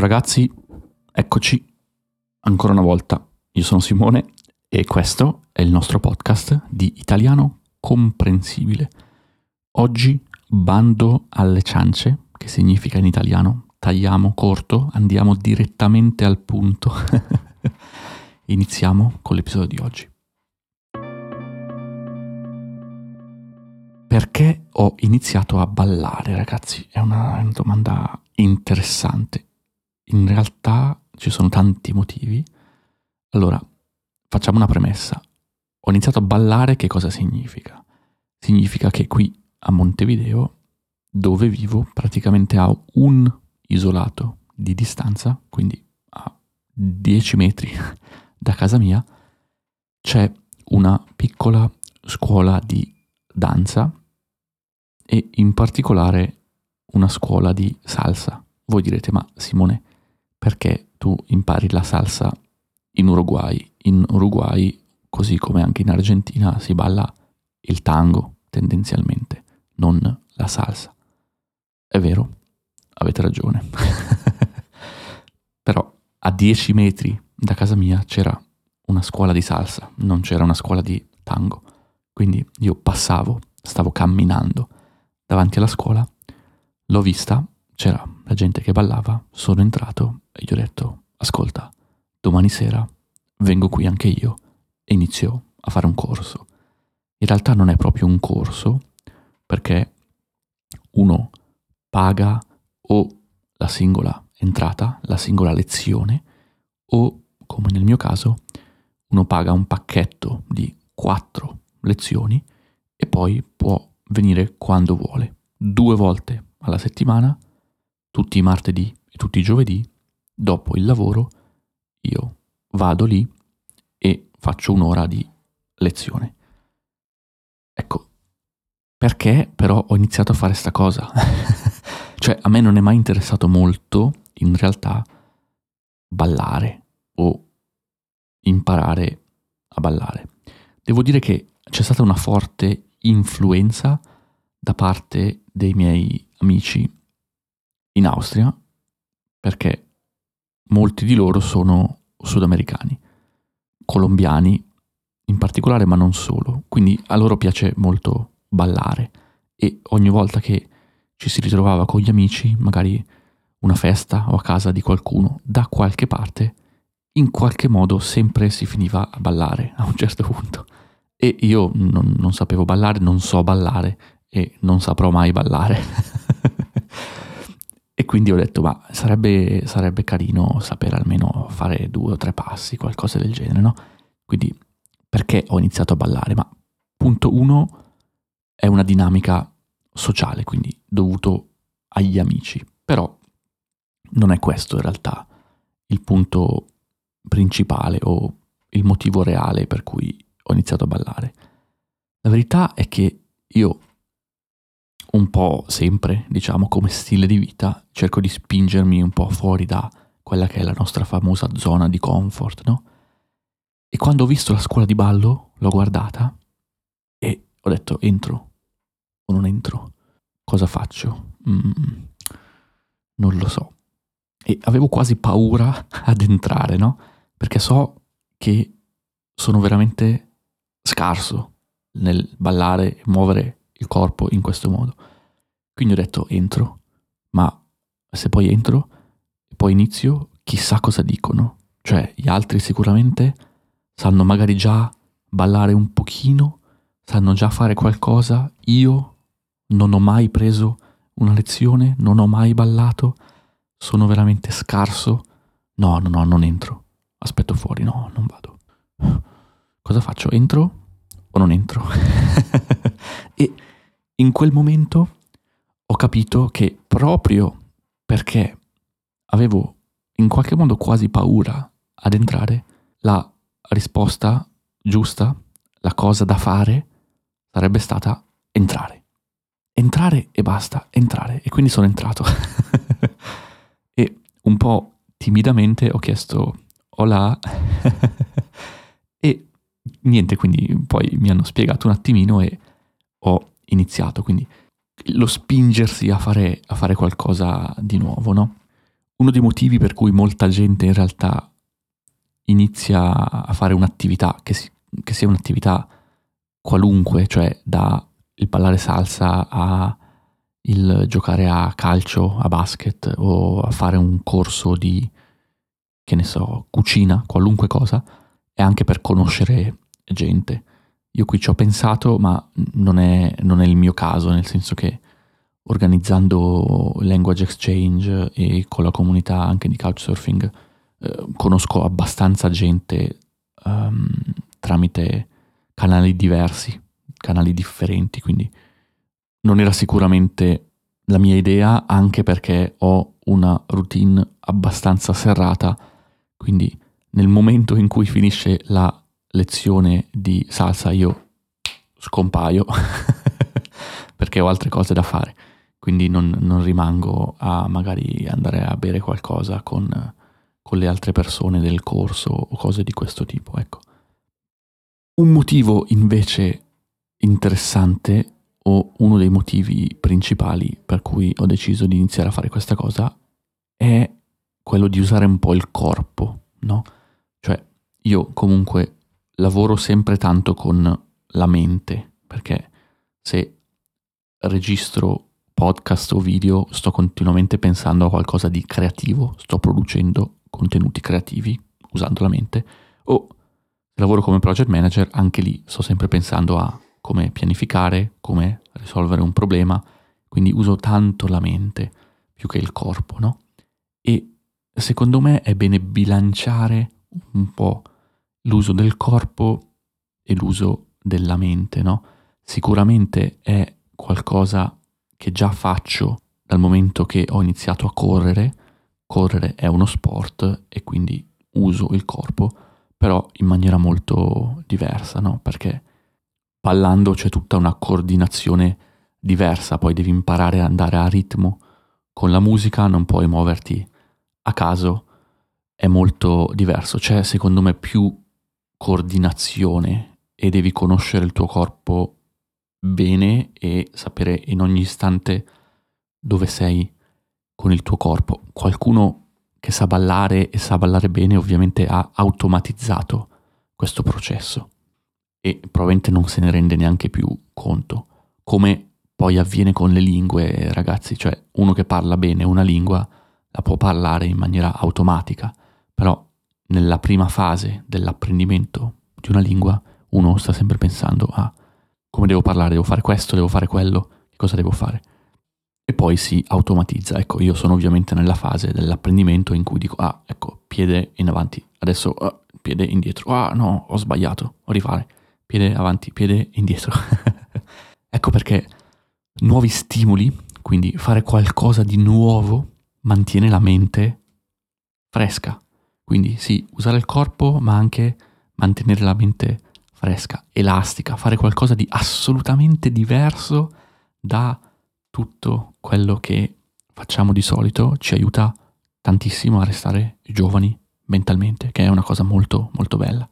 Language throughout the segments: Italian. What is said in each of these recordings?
Ragazzi, eccoci ancora una volta. Io sono Simone e questo è il nostro podcast di italiano comprensibile. Oggi bando alle ciance, che significa in italiano tagliamo corto, andiamo direttamente al punto. Iniziamo con l'episodio di oggi. Perché ho iniziato a ballare, ragazzi? È una domanda interessante. In realtà ci sono tanti motivi. Allora, facciamo una premessa. Ho iniziato a ballare, che cosa significa? Significa che qui a Montevideo, dove vivo, praticamente a un isolato di distanza, quindi a 10 metri da casa mia, c'è una piccola scuola di danza e in particolare una scuola di salsa. Voi direte, ma Simone, perché tu impari la salsa in Uruguay? In Uruguay, così come anche in Argentina, si balla il tango tendenzialmente, non la salsa. È vero, avete ragione. Però a 10 metri da casa mia c'era una scuola di salsa, non c'era una scuola di tango. Quindi io passavo, stavo camminando davanti alla scuola, l'ho vista, c'era la gente che ballava, sono entrato e gli ho detto, ascolta, domani sera vengo qui anche io e inizio a fare un corso. In realtà non è proprio un corso, perché uno paga o la singola entrata, la singola lezione, o come nel mio caso, uno paga un pacchetto di quattro lezioni e poi può venire quando vuole, due volte alla settimana, tutti i martedì e tutti i giovedì, dopo il lavoro, io vado lì e faccio un'ora di lezione. Ecco, perché però ho iniziato a fare sta cosa? cioè, a me non è mai interessato molto, in realtà, ballare o imparare a ballare. Devo dire che c'è stata una forte influenza da parte dei miei amici in Austria, perché molti di loro sono sudamericani, colombiani in particolare, ma non solo. Quindi a loro piace molto ballare e ogni volta che ci si ritrovava con gli amici, magari una festa o a casa di qualcuno, da qualche parte, in qualche modo sempre si finiva a ballare a un certo punto. E io non, non sapevo ballare, non so ballare e non saprò mai ballare. e quindi ho detto, ma sarebbe, sarebbe carino sapere almeno fare due o tre passi, qualcosa del genere, no? Quindi perché ho iniziato a ballare? Ma punto uno è una dinamica sociale, quindi dovuto agli amici. Però non è questo in realtà il punto principale o il motivo reale per cui ho iniziato a ballare. La verità è che io un po' sempre, diciamo, come stile di vita, cerco di spingermi un po' fuori da quella che è la nostra famosa zona di comfort, no? E quando ho visto la scuola di ballo, l'ho guardata e ho detto entro o non entro? Cosa faccio? Mm, non lo so. E avevo quasi paura ad entrare, no? Perché so che sono veramente scarso nel ballare e muovere il corpo in questo modo. Quindi ho detto entro, ma se poi entro e poi inizio, chissà cosa dicono. Cioè, gli altri sicuramente sanno magari già ballare un pochino, sanno già fare qualcosa, io non ho mai preso una lezione, non ho mai ballato, sono veramente scarso. No, no, no, non entro. Aspetto fuori, no, non vado. Cosa faccio? Entro o non entro? e in quel momento ho capito che proprio perché avevo in qualche modo quasi paura ad entrare, la risposta giusta, la cosa da fare, sarebbe stata entrare. Entrare e basta, entrare. E quindi sono entrato. e un po' timidamente ho chiesto hola. e niente, quindi poi mi hanno spiegato un attimino e ho iniziato. Quindi lo spingersi a fare, a fare qualcosa di nuovo, no? uno dei motivi per cui molta gente in realtà inizia a fare un'attività che, si, che sia un'attività qualunque, cioè da il ballare salsa a il giocare a calcio, a basket o a fare un corso di, che ne so, cucina, qualunque cosa, è anche per conoscere gente. Io qui ci ho pensato, ma non è, non è il mio caso, nel senso che organizzando language exchange e con la comunità anche di couchsurfing eh, conosco abbastanza gente um, tramite canali diversi, canali differenti, quindi non era sicuramente la mia idea anche perché ho una routine abbastanza serrata, quindi nel momento in cui finisce la lezione di salsa io scompaio perché ho altre cose da fare, quindi non, non, rimango a magari andare a bere qualcosa con, con le altre persone del corso o cose di questo tipo. Ecco. Un motivo invece interessante o uno dei motivi principali per cui ho deciso di iniziare a fare questa cosa è quello di usare un po' il corpo, no? Cioè io comunque lavoro sempre tanto con la mente, perché se registro podcast o video sto continuamente pensando a qualcosa di creativo, sto producendo contenuti creativi usando la mente, o lavoro come project manager anche lì sto sempre pensando a come pianificare, come risolvere un problema, quindi uso tanto la mente più che il corpo, no? E secondo me è bene bilanciare un po' l'uso del corpo e l'uso della mente, no? Sicuramente è qualcosa che già faccio dal momento che ho iniziato a correre. Correre è uno sport e quindi uso il corpo, però in maniera molto diversa, no? Perché ballando c'è tutta una coordinazione diversa, poi devi imparare ad andare a ritmo. Con la musica non puoi muoverti a caso, è molto diverso. C'è secondo me più coordinazione e devi conoscere il tuo corpo bene e sapere in ogni istante dove sei con il tuo corpo. Qualcuno che sa ballare e sa ballare bene ovviamente ha automatizzato questo processo e probabilmente non se ne rende neanche più conto. Come poi avviene con le lingue, ragazzi, cioè uno che parla bene una lingua la può parlare in maniera automatica, però nella prima fase dell'apprendimento di una lingua uno sta sempre pensando a come devo parlare, devo fare questo, devo fare quello, che cosa devo fare. E poi si automatizza. Ecco, io sono ovviamente nella fase dell'apprendimento in cui dico, ah, ecco, piede in avanti, adesso ah, piede indietro, ah no, ho sbagliato, ho rifare, piede avanti, piede indietro. ecco perché nuovi stimoli, quindi fare qualcosa di nuovo, mantiene la mente fresca, quindi sì, usare il corpo, ma anche mantenere la mente fresca, elastica, fare qualcosa di assolutamente diverso da tutto quello che facciamo di solito ci aiuta tantissimo a restare giovani mentalmente, che è una cosa molto molto bella.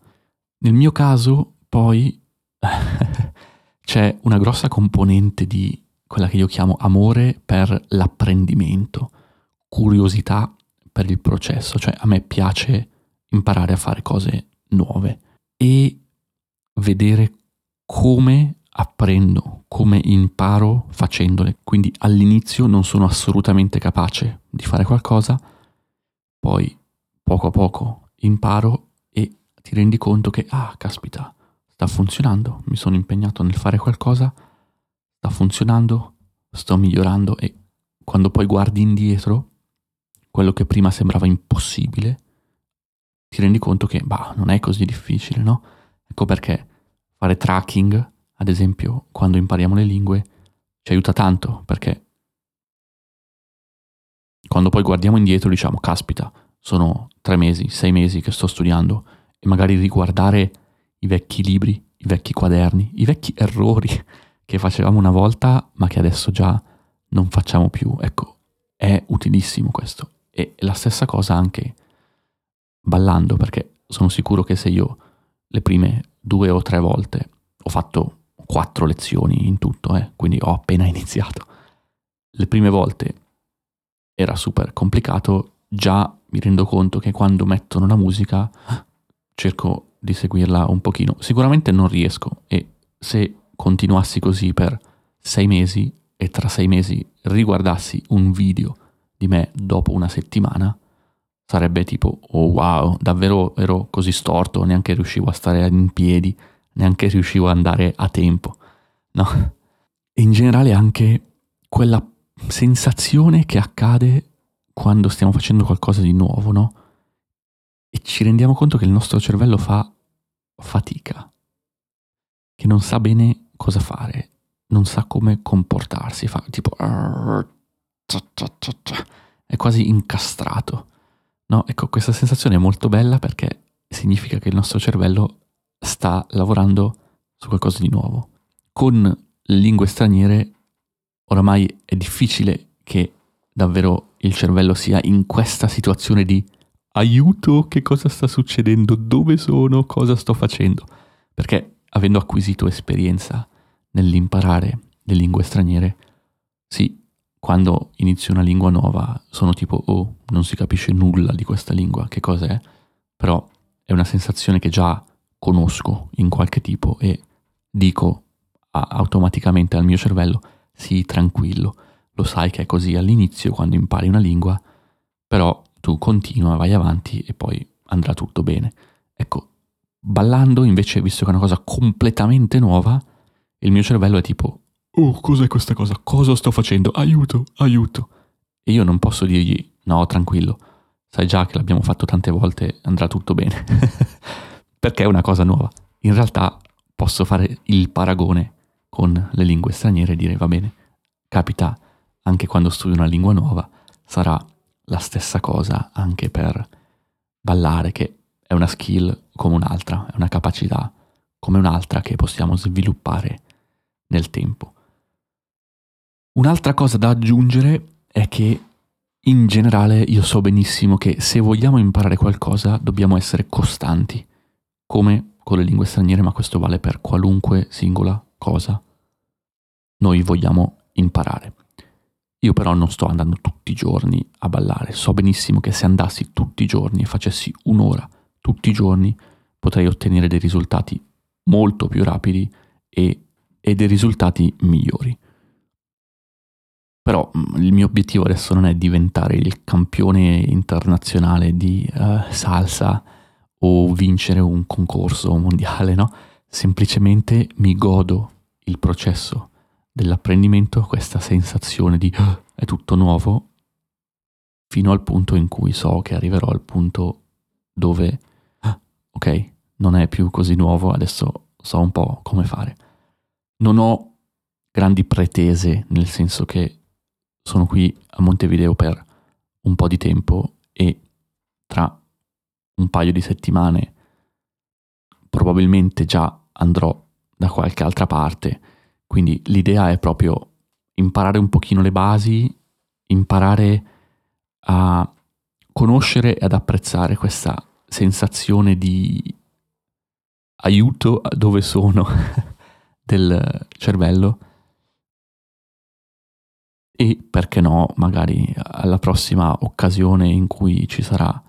Nel mio caso, poi c'è una grossa componente di quella che io chiamo amore per l'apprendimento, curiosità per il processo, cioè a me piace imparare a fare cose nuove e vedere come apprendo, come imparo facendole. Quindi all'inizio non sono assolutamente capace di fare qualcosa, poi poco a poco imparo e ti rendi conto che, ah, caspita, sta funzionando, mi sono impegnato nel fare qualcosa, sta funzionando, sto migliorando e quando poi guardi indietro quello che prima sembrava impossibile, ti rendi conto che, bah, non è così difficile, no? Ecco perché fare tracking, ad esempio, quando impariamo le lingue, ci aiuta tanto, perché quando poi guardiamo indietro diciamo, caspita, sono tre mesi, sei mesi che sto studiando, e magari riguardare i vecchi libri, i vecchi quaderni, i vecchi errori che facevamo una volta, ma che adesso già non facciamo più. Ecco, è utilissimo questo. E la stessa cosa anche ballando, perché sono sicuro che se io le prime due o tre volte ho fatto quattro lezioni in tutto, eh, quindi ho appena iniziato. Le prime volte era super complicato, già mi rendo conto che quando mettono la musica cerco di seguirla un pochino. Sicuramente non riesco e se continuassi così per sei mesi e tra sei mesi riguardassi un video di me dopo una settimana, sarebbe tipo, oh wow, davvero ero così storto, neanche riuscivo a stare in piedi, neanche riuscivo ad andare a tempo. No? E in generale anche quella sensazione che accade quando stiamo facendo qualcosa di nuovo, no? E ci rendiamo conto che il nostro cervello fa fatica, che non sa bene cosa fare, non sa come comportarsi, fa tipo... È quasi incastrato. No, ecco, questa sensazione è molto bella perché significa che il nostro cervello sta lavorando su qualcosa di nuovo. Con lingue straniere oramai è difficile che davvero il cervello sia in questa situazione di aiuto, che cosa sta succedendo, dove sono, cosa sto facendo. Perché avendo acquisito esperienza nell'imparare le lingue straniere, sì, quando inizio una lingua nuova sono tipo, oh, non si capisce nulla di questa lingua, che cos'è? Però è una sensazione che già conosco in qualche tipo e dico automaticamente al mio cervello, sì, tranquillo, lo sai che è così all'inizio quando impari una lingua, però tu continua, vai avanti e poi andrà tutto bene. Ecco, ballando invece, visto che è una cosa completamente nuova, il mio cervello è tipo, oh, cos'è questa cosa? Cosa sto facendo? Aiuto, aiuto. E io non posso dirgli, no, tranquillo, sai già che l'abbiamo fatto tante volte, andrà tutto bene. Perché è una cosa nuova. In realtà posso fare il paragone con le lingue straniere e dire, va bene, capita anche quando studio una lingua nuova, sarà la stessa cosa anche per ballare, che è una skill come un'altra, è una capacità come un'altra che possiamo sviluppare nel tempo. Un'altra cosa da aggiungere è che in generale io so benissimo che se vogliamo imparare qualcosa dobbiamo essere costanti, come con le lingue straniere, ma questo vale per qualunque singola cosa noi vogliamo imparare. Io però non sto andando tutti i giorni a ballare, so benissimo che se andassi tutti i giorni e facessi un'ora tutti i giorni potrei ottenere dei risultati molto più rapidi e, e dei risultati migliori. Però mm, il mio obiettivo adesso non è diventare il campione internazionale di uh, salsa o vincere un concorso mondiale, no? Semplicemente mi godo il processo dell'apprendimento, questa sensazione di oh, è tutto nuovo, fino al punto in cui so che arriverò al punto dove, oh, ok, non è più così nuovo, adesso so un po' come fare. Non ho grandi pretese, nel senso che sono qui a Montevideo per un po' di tempo e tra un paio di settimane probabilmente già andrò da qualche altra parte. Quindi l'idea è proprio imparare un pochino le basi, imparare a conoscere e ad apprezzare questa sensazione di aiuto dove sono del cervello e perché no, magari alla prossima occasione in cui ci sarà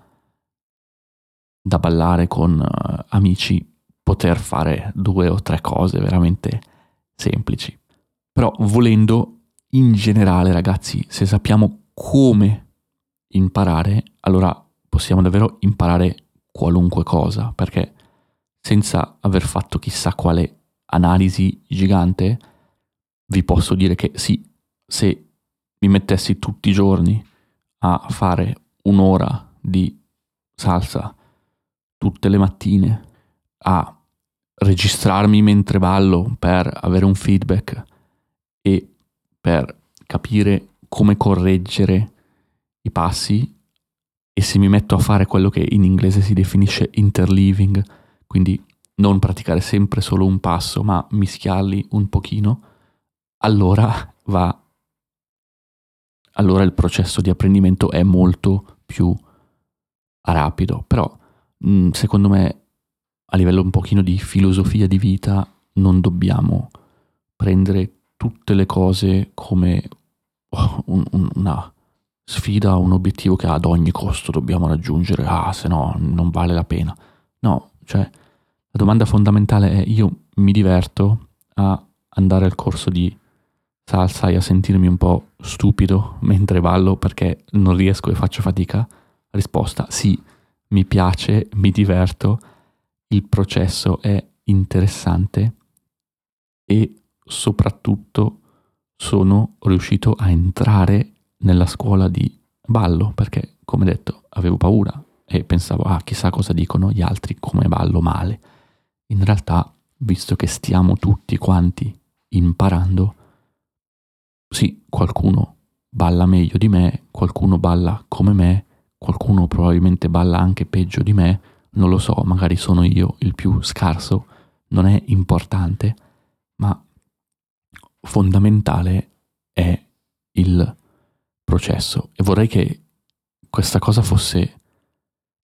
da ballare con uh, amici poter fare due o tre cose veramente semplici. Però volendo, in generale ragazzi, se sappiamo come imparare, allora possiamo davvero imparare qualunque cosa, perché senza aver fatto chissà quale analisi gigante, vi posso dire che sì, se mi mettessi tutti i giorni a fare un'ora di salsa tutte le mattine, a registrarmi mentre ballo per avere un feedback e per capire come correggere i passi e se mi metto a fare quello che in inglese si definisce interleaving, quindi non praticare sempre solo un passo ma mischiarli un pochino, allora va allora il processo di apprendimento è molto più rapido, però secondo me a livello un pochino di filosofia di vita non dobbiamo prendere tutte le cose come un, un, una sfida un obiettivo che ad ogni costo dobbiamo raggiungere, ah se no non vale la pena. No, cioè la domanda fondamentale è io mi diverto a andare al corso di salsa e a sentirmi un po' stupido mentre ballo perché non riesco e faccio fatica? Risposta sì, mi piace, mi diverto, il processo è interessante e soprattutto sono riuscito a entrare nella scuola di ballo perché, come detto, avevo paura e pensavo, ah, chissà cosa dicono gli altri come ballo male. In realtà, visto che stiamo tutti quanti imparando, sì, qualcuno balla meglio di me, qualcuno balla come me, qualcuno probabilmente balla anche peggio di me, non lo so, magari sono io il più scarso, non è importante, ma fondamentale è il processo. E vorrei che questa cosa fosse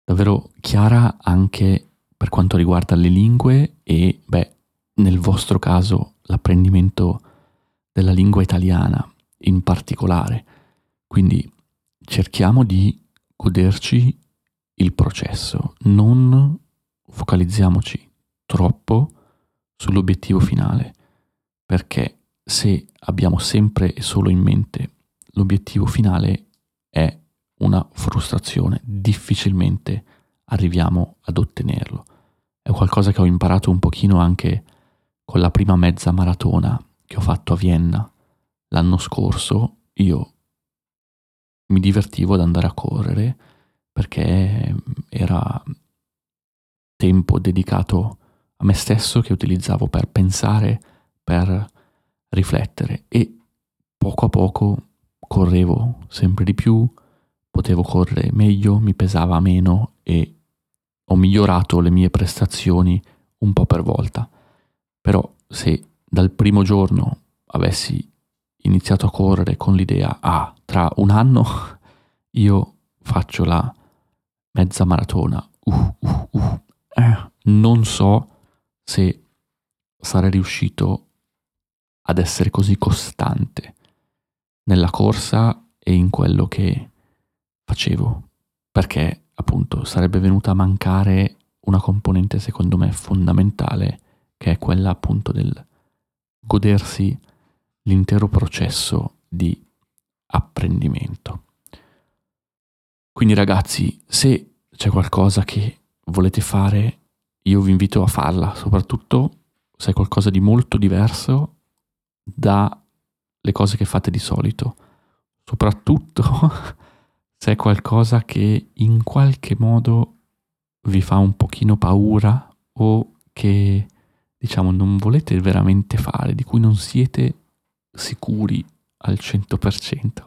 davvero chiara anche per quanto riguarda le lingue e, beh, nel vostro caso l'apprendimento della lingua italiana in particolare. Quindi cerchiamo di goderci il processo, non focalizziamoci troppo sull'obiettivo finale, perché se abbiamo sempre e solo in mente l'obiettivo finale è una frustrazione, difficilmente arriviamo ad ottenerlo. È qualcosa che ho imparato un pochino anche con la prima mezza maratona che ho fatto a Vienna l'anno scorso. Io mi divertivo ad andare a correre perché era tempo dedicato a me stesso che utilizzavo per pensare, per riflettere e poco a poco correvo sempre di più, potevo correre meglio, mi pesava meno e ho migliorato le mie prestazioni un po' per volta. Però se dal primo giorno avessi iniziato a correre con l'idea, ah, tra un anno io faccio la mezza maratona, uh, uh, uh, eh, non so se sarei riuscito ad essere così costante nella corsa e in quello che facevo, perché appunto sarebbe venuta a mancare una componente secondo me fondamentale, che è quella appunto del godersi l'intero processo di apprendimento. Quindi ragazzi, se c'è qualcosa che volete fare, io vi invito a farla, soprattutto se è qualcosa di molto diverso dalle cose che fate di solito, soprattutto se è qualcosa che in qualche modo vi fa un pochino paura o che diciamo non volete veramente fare, di cui non siete sicuri al 100%,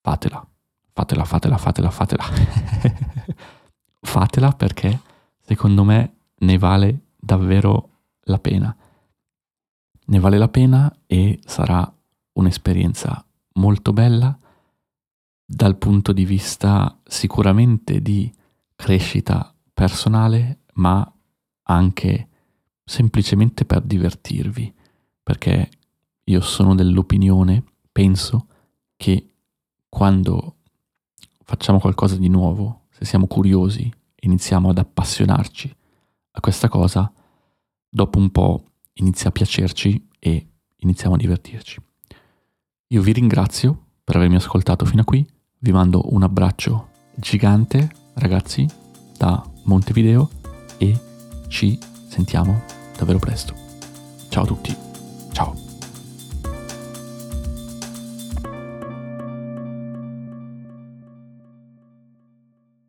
fatela, fatela, fatela, fatela, fatela. fatela perché secondo me ne vale davvero la pena ne vale la pena e sarà un'esperienza molto bella dal punto di vista sicuramente di crescita personale, ma anche semplicemente per divertirvi, perché io sono dell'opinione, penso, che quando facciamo qualcosa di nuovo, se siamo curiosi iniziamo ad appassionarci a questa cosa, dopo un po' inizia a piacerci e iniziamo a divertirci. Io vi ringrazio per avermi ascoltato fino a qui, vi mando un abbraccio gigante ragazzi da Montevideo e ci sentiamo davvero presto. Ciao a tutti.